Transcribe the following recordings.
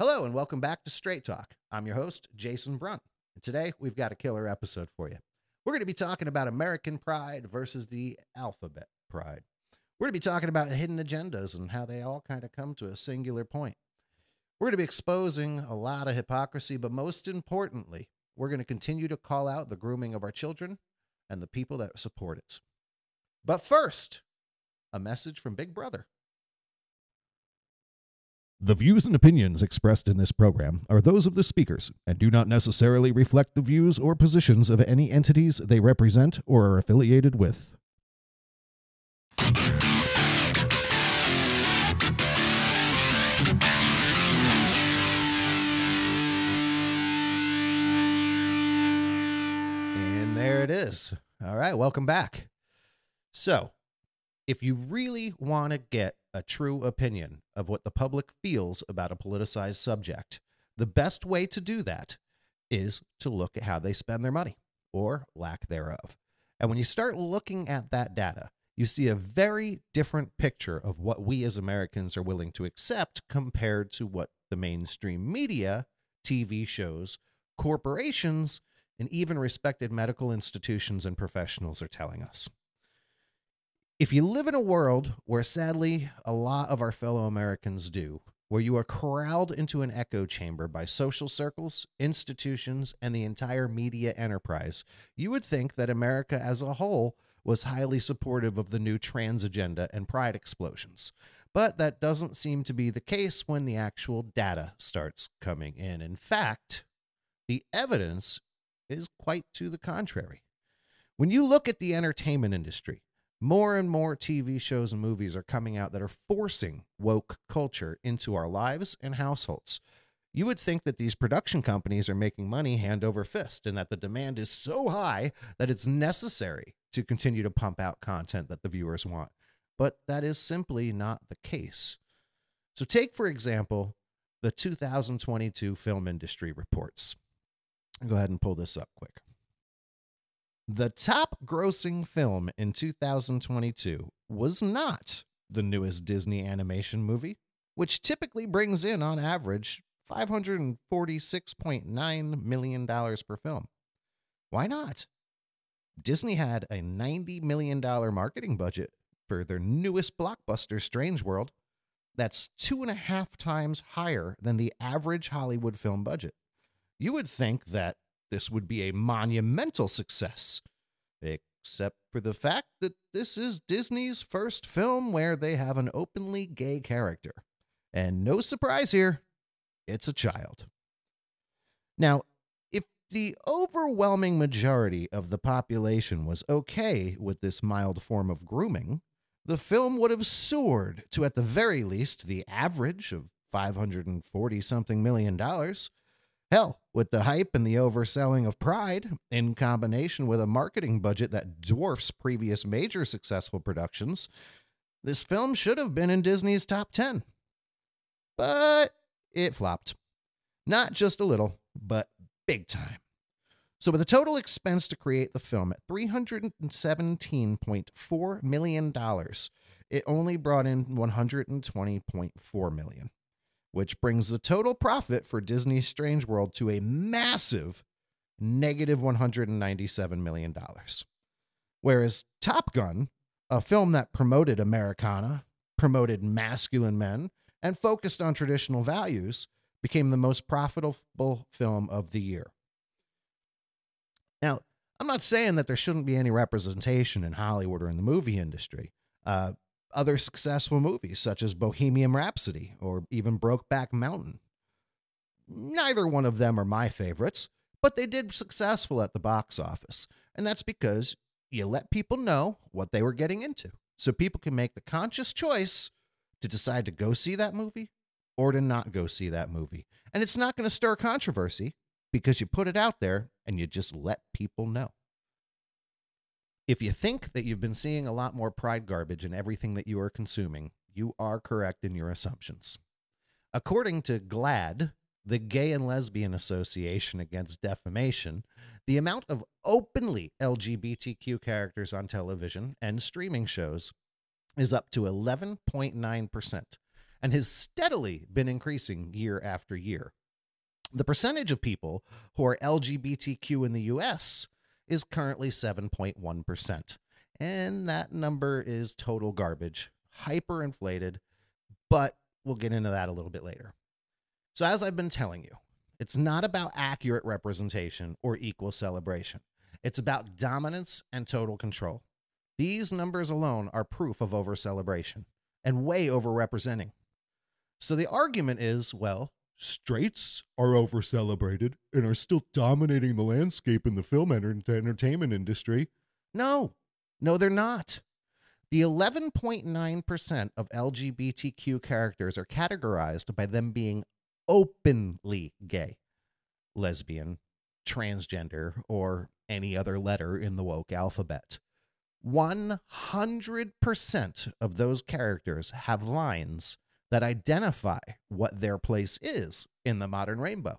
Hello, and welcome back to Straight Talk. I'm your host, Jason Brunt. And today we've got a killer episode for you. We're going to be talking about American pride versus the alphabet pride. We're going to be talking about hidden agendas and how they all kind of come to a singular point. We're going to be exposing a lot of hypocrisy, but most importantly, we're going to continue to call out the grooming of our children and the people that support it. But first, a message from Big Brother. The views and opinions expressed in this program are those of the speakers and do not necessarily reflect the views or positions of any entities they represent or are affiliated with. And there it is. All right, welcome back. So, if you really want to get a true opinion of what the public feels about a politicized subject, the best way to do that is to look at how they spend their money or lack thereof. And when you start looking at that data, you see a very different picture of what we as Americans are willing to accept compared to what the mainstream media, TV shows, corporations, and even respected medical institutions and professionals are telling us. If you live in a world where sadly a lot of our fellow Americans do, where you are corralled into an echo chamber by social circles, institutions, and the entire media enterprise, you would think that America as a whole was highly supportive of the new trans agenda and pride explosions. But that doesn't seem to be the case when the actual data starts coming in. In fact, the evidence is quite to the contrary. When you look at the entertainment industry, more and more TV shows and movies are coming out that are forcing woke culture into our lives and households. You would think that these production companies are making money hand over fist and that the demand is so high that it's necessary to continue to pump out content that the viewers want. But that is simply not the case. So, take, for example, the 2022 film industry reports. Go ahead and pull this up quick. The top grossing film in 2022 was not the newest Disney animation movie, which typically brings in, on average, $546.9 million per film. Why not? Disney had a $90 million marketing budget for their newest blockbuster, Strange World. That's two and a half times higher than the average Hollywood film budget. You would think that this would be a monumental success, except for the fact that this is Disney's first film where they have an openly gay character. And no surprise here, it's a child. Now, if the overwhelming majority of the population was okay with this mild form of grooming, the film would have soared to, at the very least, the average of 540 something million dollars. Hell, with the hype and the overselling of Pride, in combination with a marketing budget that dwarfs previous major successful productions, this film should have been in Disney's top 10. But it flopped. Not just a little, but big time. So, with a total expense to create the film at $317.4 million, it only brought in $120.4 million which brings the total profit for Disney's Strange World to a massive negative $197 million. Whereas Top Gun, a film that promoted Americana, promoted masculine men, and focused on traditional values, became the most profitable film of the year. Now, I'm not saying that there shouldn't be any representation in Hollywood or in the movie industry. Uh, other successful movies such as Bohemian Rhapsody or even Brokeback Mountain. Neither one of them are my favorites, but they did successful at the box office. And that's because you let people know what they were getting into. So people can make the conscious choice to decide to go see that movie or to not go see that movie. And it's not going to stir controversy because you put it out there and you just let people know. If you think that you've been seeing a lot more pride garbage in everything that you are consuming, you are correct in your assumptions. According to GLAAD, the Gay and Lesbian Association Against Defamation, the amount of openly LGBTQ characters on television and streaming shows is up to 11.9%. and has steadily been increasing year after year. The percentage of people who are LGBTQ in the US is currently 7.1%. And that number is total garbage, hyperinflated, but we'll get into that a little bit later. So, as I've been telling you, it's not about accurate representation or equal celebration. It's about dominance and total control. These numbers alone are proof of over celebration and way over representing. So the argument is well, straights are over celebrated and are still dominating the landscape in the film and entertainment industry. No, no, they're not. The 11.9% of LGBTQ characters are categorized by them being openly gay, lesbian, transgender, or any other letter in the woke alphabet. 100% of those characters have lines that identify what their place is in the modern rainbow.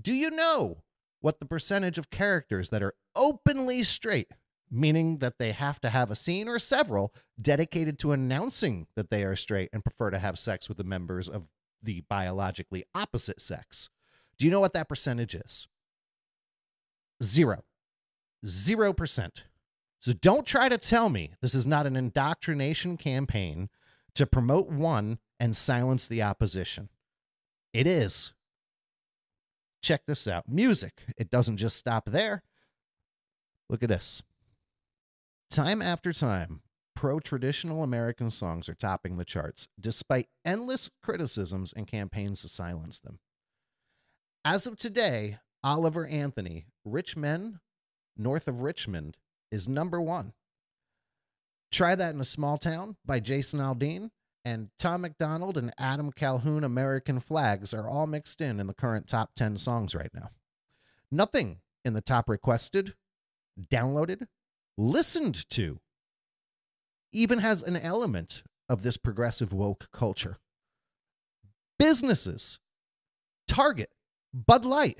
Do you know what the percentage of characters that are openly straight, meaning that they have to have a scene or several dedicated to announcing that they are straight and prefer to have sex with the members of the biologically opposite sex? Do you know what that percentage is? Zero. Zero percent. So don't try to tell me this is not an indoctrination campaign to promote one and silence the opposition. It is. Check this out music. It doesn't just stop there. Look at this. Time after time, pro traditional American songs are topping the charts, despite endless criticisms and campaigns to silence them. As of today, Oliver Anthony, Rich Men, North of Richmond, is number one. Try that in a small town by Jason Aldean, and Tom MacDonald and Adam Calhoun American Flags are all mixed in in the current top 10 songs right now. Nothing in the top requested, downloaded, listened to even has an element of this progressive woke culture. Businesses, Target, Bud Light,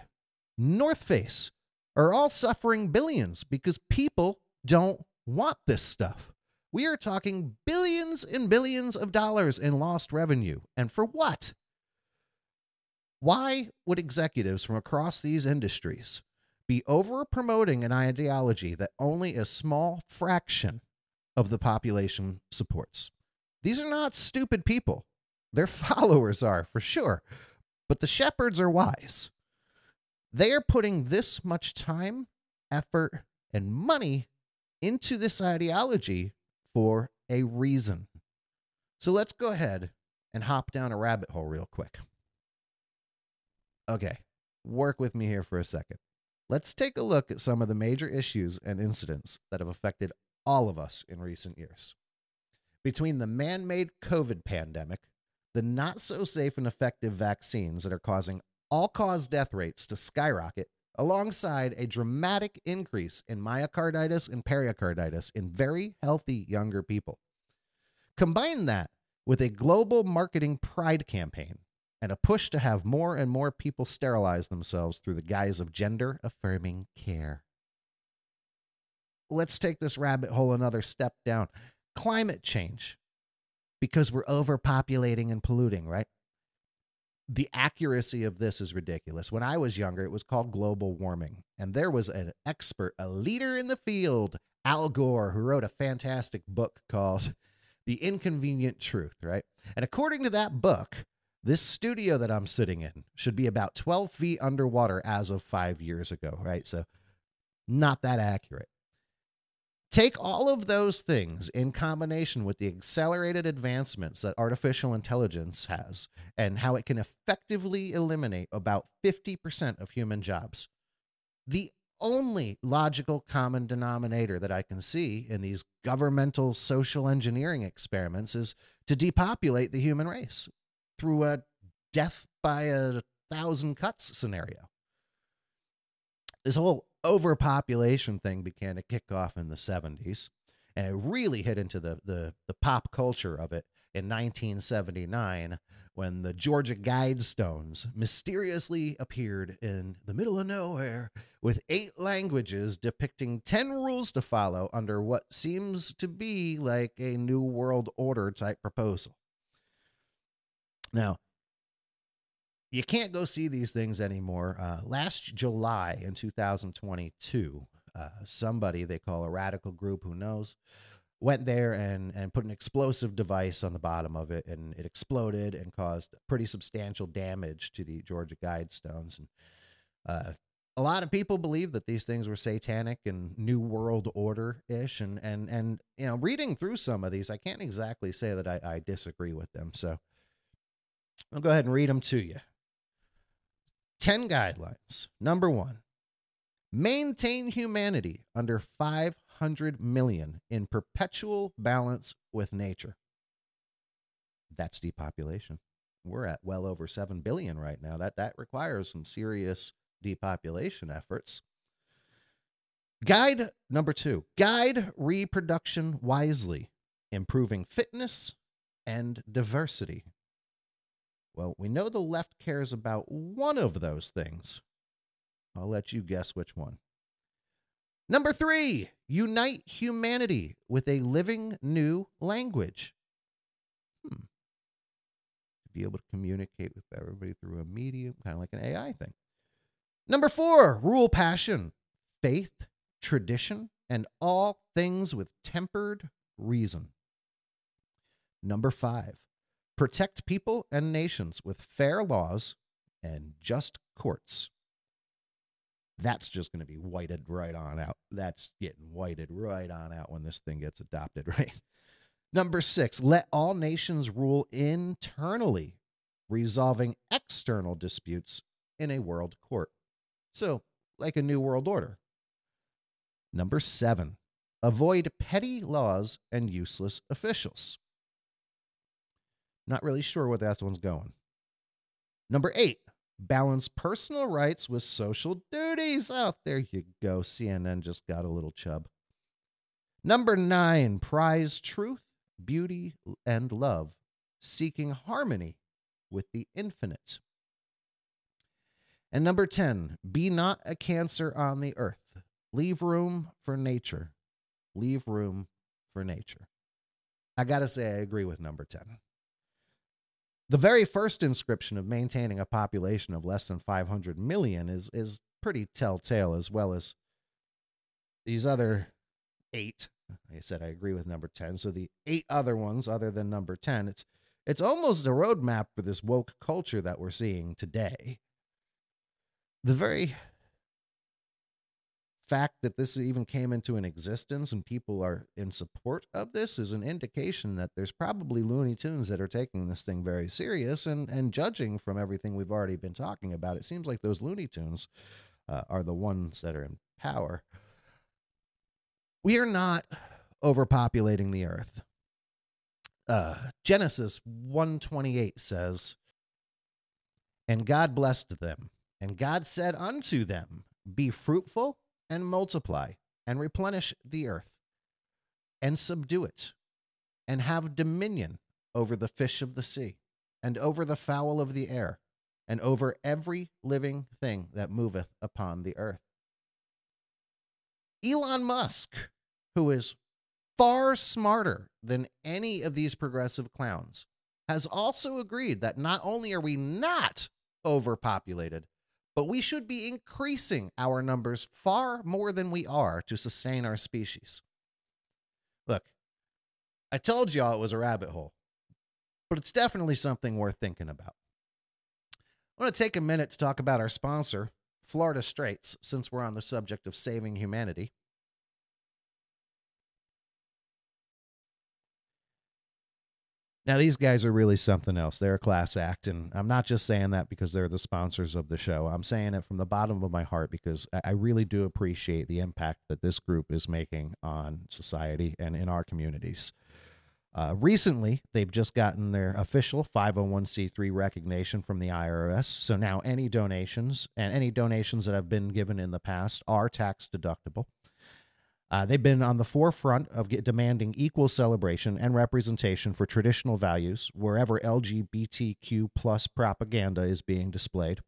North Face, are all suffering billions because people don't want this stuff. We are talking billions and billions of dollars in lost revenue. And for what? Why would executives from across these industries be over promoting an ideology that only a small fraction of the population supports? These are not stupid people. Their followers are, for sure. But the shepherds are wise. They are putting this much time, effort, and money into this ideology for a reason. So let's go ahead and hop down a rabbit hole real quick. Okay, work with me here for a second. Let's take a look at some of the major issues and incidents that have affected all of us in recent years. Between the man made COVID pandemic, the not so safe and effective vaccines that are causing all cause death rates to skyrocket alongside a dramatic increase in myocarditis and pericarditis in very healthy younger people. Combine that with a global marketing pride campaign and a push to have more and more people sterilize themselves through the guise of gender affirming care. Let's take this rabbit hole another step down. Climate change, because we're overpopulating and polluting, right? The accuracy of this is ridiculous. When I was younger, it was called global warming, and there was an expert, a leader in the field, Al Gore, who wrote a fantastic book called The Inconvenient Truth, right? And according to that book, this studio that I'm sitting in should be about 12 feet underwater as of five years ago, right? So, not that accurate. Take all of those things in combination with the accelerated advancements that artificial intelligence has and how it can effectively eliminate about 50% of human jobs. The only logical common denominator that I can see in these governmental social engineering experiments is to depopulate the human race through a death by a thousand cuts scenario. This whole overpopulation thing began to kick off in the 70s and it really hit into the, the, the pop culture of it in 1979 when the Georgia Guidestones mysteriously appeared in the middle of nowhere with eight languages depicting 10 rules to follow under what seems to be like a new world order type proposal. Now, you can't go see these things anymore. Uh, last July in 2022, uh, somebody they call a radical group, who knows, went there and and put an explosive device on the bottom of it, and it exploded and caused pretty substantial damage to the Georgia Guidestones. And uh, a lot of people believe that these things were satanic and New World Order ish, and and and you know, reading through some of these, I can't exactly say that I, I disagree with them. So I'll go ahead and read them to you. 10 guidelines. Number one, maintain humanity under 500 million in perpetual balance with nature. That's depopulation. We're at well over 7 billion right now. That that requires some serious depopulation efforts. Guide number 2. Guide reproduction wisely, improving fitness and diversity. Well, we know the left cares about one of those things. I'll let you guess which one. Number three, unite humanity with a living new language. Hmm. To be able to communicate with everybody through a medium, kind of like an AI thing. Number four, rule passion, faith, tradition, and all things with tempered reason. Number five, protect people and nations with fair laws and just courts. That's just going to be whited right on out. That's getting whited right on out when this thing gets adopted, right? Number six, let all nations rule internally, resolving external disputes in a world court. So, like a new world order. Number seven, avoid petty laws and useless officials. Not really sure where that one's going. Number eight, balance personal rights with social duties. Oh, there you go. CNN just got a little chub. Number nine, prize truth, beauty, and love, seeking harmony with the infinite. And number 10, be not a cancer on the earth. Leave room for nature. Leave room for nature. I got to say, I agree with number 10. The very first inscription of maintaining a population of less than 500 million is is pretty telltale, as well as these other eight. I said, I agree with number 10. So the eight other ones, other than number 10, it's it's almost a roadmap for this woke culture that we're seeing today. The very fact that this even came into an existence and people are in support of this is an indication that there's probably Looney Tunes that are taking this thing very serious and and judging from everything we've already been talking about, it seems like those Looney Tunes uh, are the ones that are in power. We are not overpopulating the earth. Uh, Genesis 128 says, And God blessed them, and God said unto them, Be fruitful and multiply and replenish the earth and subdue it and have dominion over the fish of the sea and over the fowl of the air and over every living thing that moveth upon the earth. Elon Musk, who is far smarter than any of these progressive clowns, has also agreed that not only are we not overpopulated, but we should be increasing our numbers far more than we are to sustain our species. Look, I told y'all it was a rabbit hole, but it's definitely something worth thinking about. I want to take a minute to talk about our sponsor, Florida Straights, since we're on the subject of saving humanity. Now, these guys are really something else. They're a class act. And I'm not just saying that because they're the sponsors of the show. I'm saying it from the bottom of my heart because I really do appreciate the impact that this group is making on society and in our communities. Uh, recently, they've just gotten their official 501c3 recognition from the IRS. So now any donations and any donations that have been given in the past are tax deductible. Uh, they've been on the forefront of demanding equal celebration and representation for traditional values wherever LGBTQ plus propaganda is being displayed.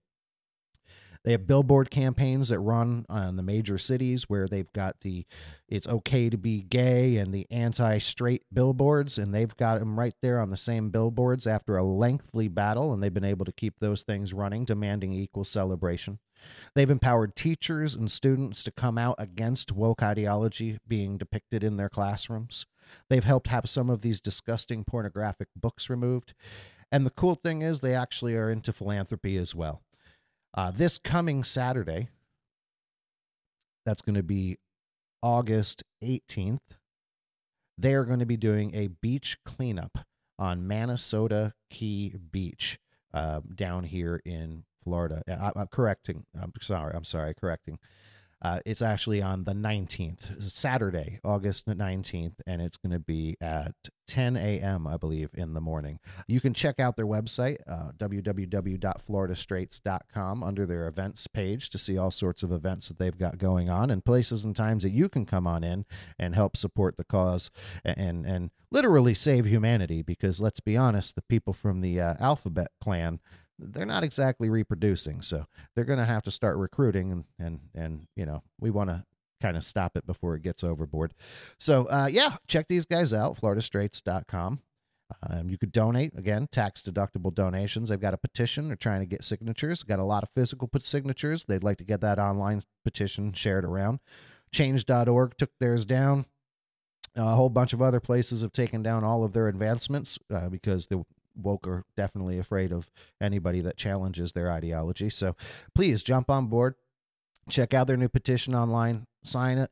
They have billboard campaigns that run on the major cities where they've got the it's okay to be gay and the anti straight billboards, and they've got them right there on the same billboards after a lengthy battle, and they've been able to keep those things running, demanding equal celebration. They've empowered teachers and students to come out against woke ideology being depicted in their classrooms. They've helped have some of these disgusting pornographic books removed. And the cool thing is, they actually are into philanthropy as well. Uh, this coming Saturday, that's going to be August 18th, they are going to be doing a beach cleanup on Manasota Key Beach uh, down here in Florida. I, I'm correcting. I'm sorry. I'm sorry. Correcting. Uh, it's actually on the 19th, Saturday, August 19th, and it's going to be at 10 a.m., I believe, in the morning. You can check out their website, uh, www.floridastraights.com, under their events page to see all sorts of events that they've got going on and places and times that you can come on in and help support the cause and, and literally save humanity. Because let's be honest, the people from the uh, Alphabet Clan they're not exactly reproducing. So they're going to have to start recruiting, and and and you know we want to kind of stop it before it gets overboard. So uh, yeah, check these guys out, FloridaStraights.com. Um, you could donate again, tax deductible donations. They've got a petition. They're trying to get signatures. Got a lot of physical signatures. They'd like to get that online petition shared around. Change.org took theirs down. A whole bunch of other places have taken down all of their advancements uh, because the woke are definitely afraid of anybody that challenges their ideology. So please jump on board, check out their new petition online, sign it,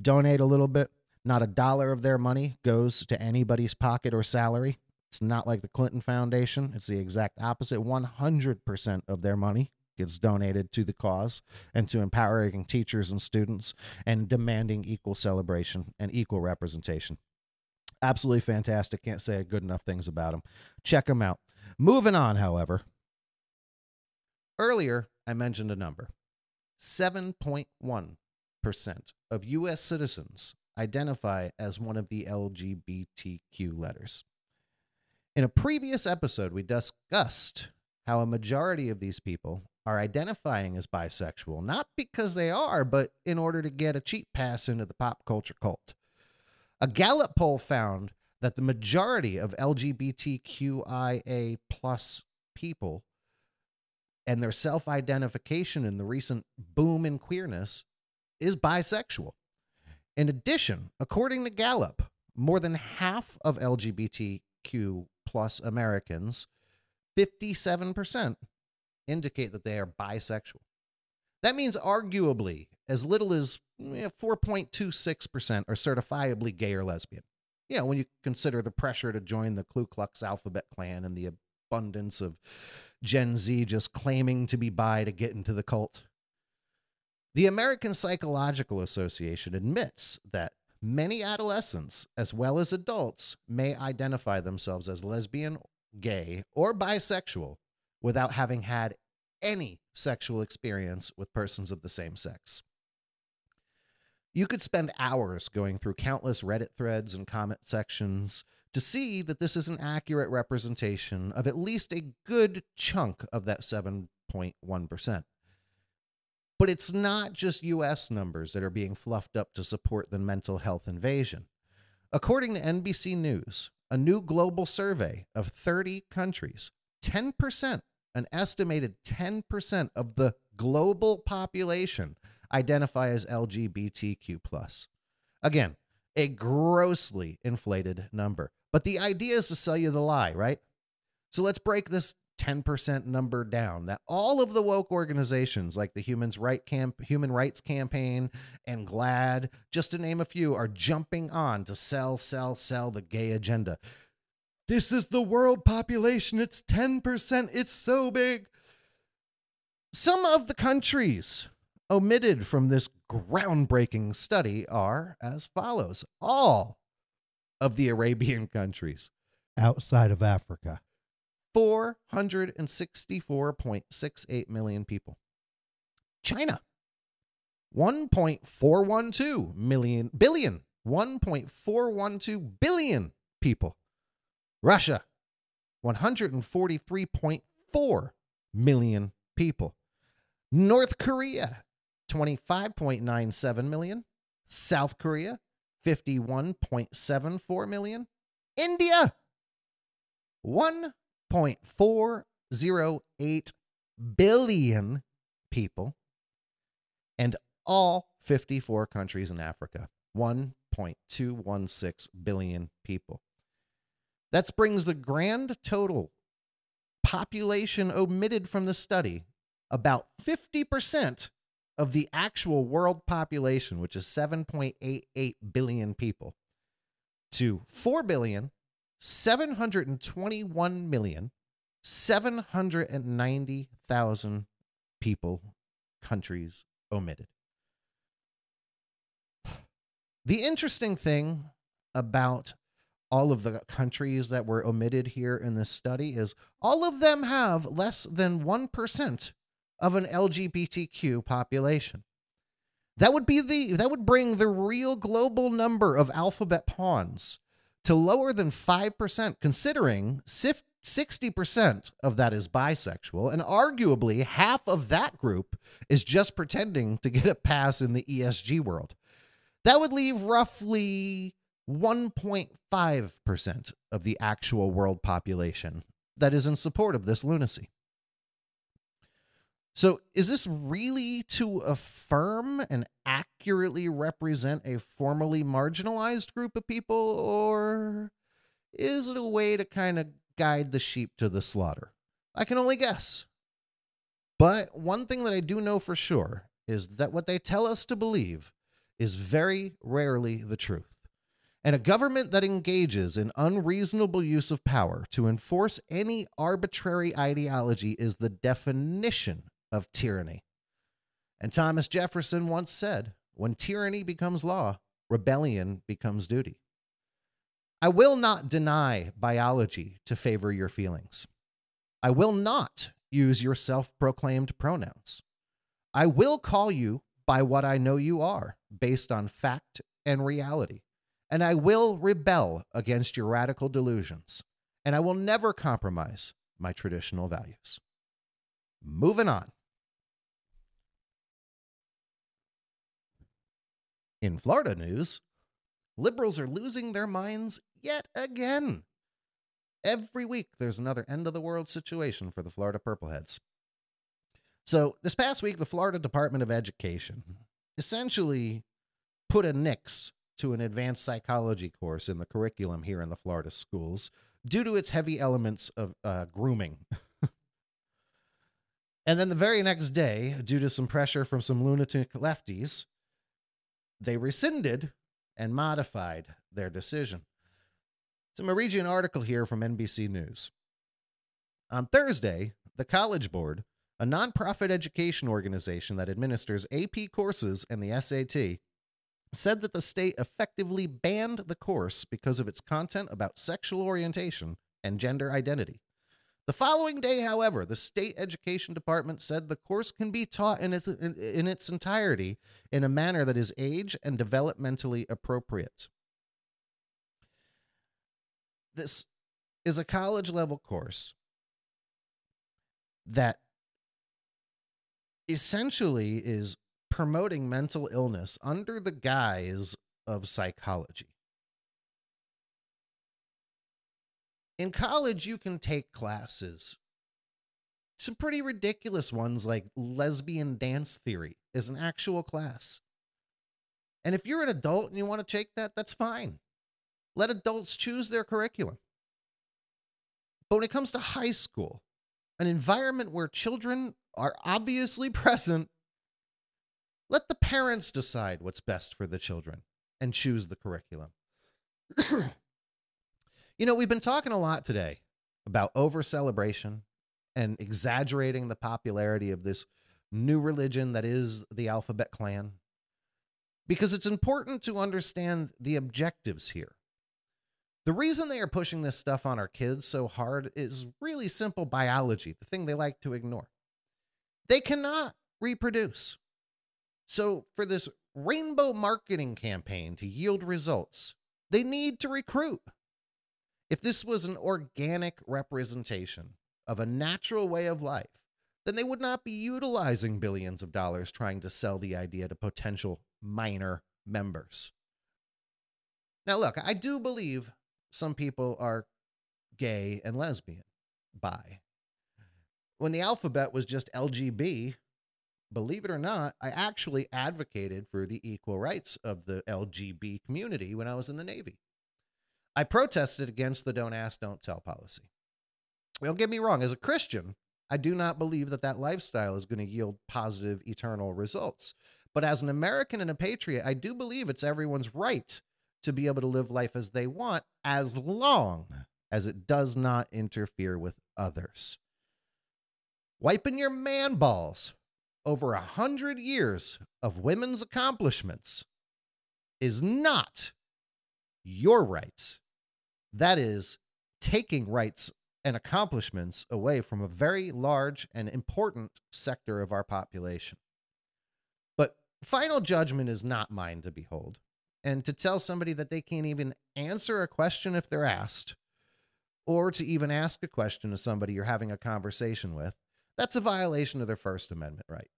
donate a little bit. Not a dollar of their money goes to anybody's pocket or salary. It's not like the Clinton Foundation. It's the exact opposite. 100% of their money gets donated to the cause and to empowering teachers and students and demanding equal celebration and equal representation. Absolutely fantastic. Can't say good enough things about them. Check them out. Moving on, however. Earlier, I mentioned a number 7.1% of U.S. citizens identify as one of the LGBTQ letters. In a previous episode, we discussed how a majority of these people are identifying as bisexual, not because they are, but in order to get a cheap pass into the pop culture cult. A Gallup poll found that the majority of LGBTQIA plus people and their self identification in the recent boom in queerness is bisexual. In addition, according to Gallup, more than half of LGBTQ plus Americans, 57%, indicate that they are bisexual. That means arguably as little as 4.26% are certifiably gay or lesbian. Yeah, when you consider the pressure to join the Ku Klux Alphabet Klan and the abundance of Gen Z just claiming to be bi to get into the cult. The American Psychological Association admits that many adolescents, as well as adults, may identify themselves as lesbian, gay, or bisexual without having had any sexual experience with persons of the same sex. You could spend hours going through countless Reddit threads and comment sections to see that this is an accurate representation of at least a good chunk of that 7.1%. But it's not just US numbers that are being fluffed up to support the mental health invasion. According to NBC News, a new global survey of 30 countries, 10%, an estimated 10% of the global population identify as LGBTQ. Again, a grossly inflated number. But the idea is to sell you the lie, right? So let's break this 10% number down that all of the woke organizations like the Humans right Camp, Human Rights Campaign and GLAAD, just to name a few, are jumping on to sell, sell, sell the gay agenda. This is the world population. It's 10%. It's so big. Some of the countries omitted from this groundbreaking study are as follows all of the Arabian countries outside of Africa 464.68 million people. China 1.412 million billion 1.412 billion people. Russia 143.4 million people. North Korea, 25.97 million. South Korea, 51.74 million. India, 1.408 billion people. And all 54 countries in Africa, 1.216 billion people. That brings the grand total population omitted from the study about 50% of the actual world population, which is 7.88 billion people, to 4 billion 721 million 790,000 people, countries omitted. The interesting thing about all of the countries that were omitted here in this study is all of them have less than 1% of an LGBTQ population. That would be the that would bring the real global number of alphabet pawns to lower than 5% considering 60% of that is bisexual and arguably half of that group is just pretending to get a pass in the ESG world. That would leave roughly 1.5% of the actual world population that is in support of this lunacy. So, is this really to affirm and accurately represent a formerly marginalized group of people, or is it a way to kind of guide the sheep to the slaughter? I can only guess. But one thing that I do know for sure is that what they tell us to believe is very rarely the truth. And a government that engages in unreasonable use of power to enforce any arbitrary ideology is the definition of tyranny. And Thomas Jefferson once said, when tyranny becomes law, rebellion becomes duty. I will not deny biology to favor your feelings. I will not use your self proclaimed pronouns. I will call you by what I know you are, based on fact and reality. And I will rebel against your radical delusions. And I will never compromise my traditional values. Moving on. In Florida news, liberals are losing their minds yet again. Every week, there's another end of the world situation for the Florida Purpleheads. So, this past week, the Florida Department of Education essentially put a nix to an advanced psychology course in the curriculum here in the Florida schools due to its heavy elements of uh, grooming. and then the very next day, due to some pressure from some lunatic lefties, they rescinded and modified their decision. So I'm going to read you an article here from NBC News. On Thursday, the College Board, a nonprofit education organization that administers AP courses and the SAT, said that the state effectively banned the course because of its content about sexual orientation and gender identity. The following day, however, the state education department said the course can be taught in its, in, in its entirety in a manner that is age and developmentally appropriate. This is a college level course that essentially is promoting mental illness under the guise of psychology. in college you can take classes. Some pretty ridiculous ones like lesbian dance theory is an actual class. And if you're an adult and you want to take that that's fine. Let adults choose their curriculum. But when it comes to high school an environment where children are obviously present let the parents decide what's best for the children and choose the curriculum You know, we've been talking a lot today about over celebration and exaggerating the popularity of this new religion that is the Alphabet Clan because it's important to understand the objectives here. The reason they are pushing this stuff on our kids so hard is really simple biology, the thing they like to ignore. They cannot reproduce. So, for this rainbow marketing campaign to yield results, they need to recruit. If this was an organic representation of a natural way of life, then they would not be utilizing billions of dollars trying to sell the idea to potential minor members. Now, look, I do believe some people are gay and lesbian, bi. When the alphabet was just LGB, believe it or not, I actually advocated for the equal rights of the LGB community when I was in the Navy. I protested against the don't ask, don't tell policy. Don't get me wrong, as a Christian, I do not believe that that lifestyle is going to yield positive eternal results. But as an American and a patriot, I do believe it's everyone's right to be able to live life as they want as long as it does not interfere with others. Wiping your man balls over a hundred years of women's accomplishments is not your rights. That is taking rights and accomplishments away from a very large and important sector of our population. But final judgment is not mine to behold. And to tell somebody that they can't even answer a question if they're asked, or to even ask a question to somebody you're having a conversation with, that's a violation of their First Amendment right.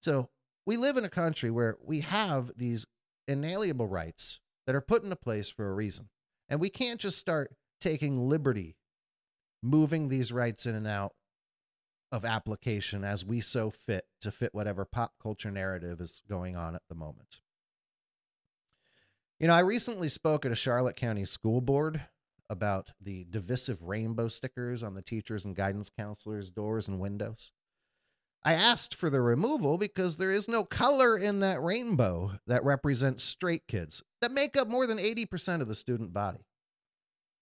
So we live in a country where we have these inalienable rights that are put into place for a reason. And we can't just start taking liberty moving these rights in and out of application as we so fit to fit whatever pop culture narrative is going on at the moment. You know, I recently spoke at a Charlotte County school board about the divisive rainbow stickers on the teachers and guidance counselors' doors and windows. I asked for the removal because there is no color in that rainbow that represents straight kids that make up more than 80% of the student body.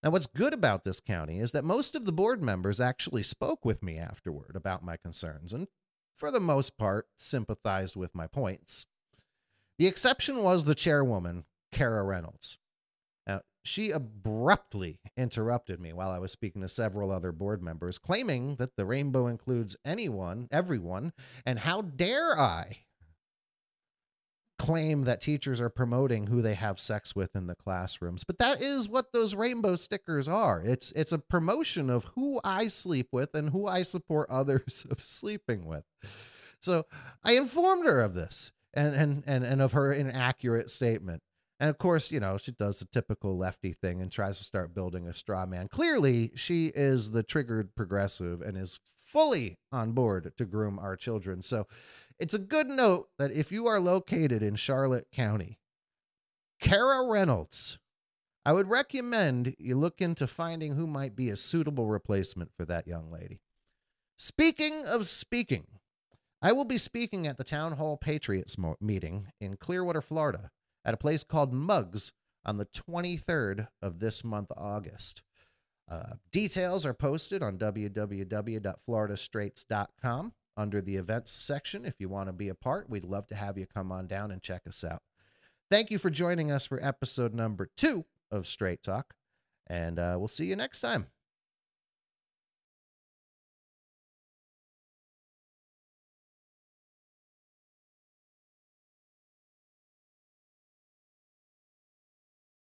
Now, what's good about this county is that most of the board members actually spoke with me afterward about my concerns and, for the most part, sympathized with my points. The exception was the chairwoman, Kara Reynolds. Now, she abruptly interrupted me while I was speaking to several other board members, claiming that the rainbow includes anyone, everyone, and how dare I claim that teachers are promoting who they have sex with in the classrooms. But that is what those rainbow stickers are. It's it's a promotion of who i sleep with and who i support others of sleeping with. So i informed her of this and and and, and of her inaccurate statement and of course you know she does the typical lefty thing and tries to start building a straw man clearly she is the triggered progressive and is fully on board to groom our children so it's a good note that if you are located in Charlotte County, Kara Reynolds, I would recommend you look into finding who might be a suitable replacement for that young lady. Speaking of speaking, I will be speaking at the Town Hall Patriots meeting in Clearwater, Florida, at a place called Mugs on the 23rd of this month, August. Uh, details are posted on www.floridastraights.com under the events section if you want to be a part. We'd love to have you come on down and check us out. Thank you for joining us for episode number two of Straight Talk, and uh, we'll see you next time.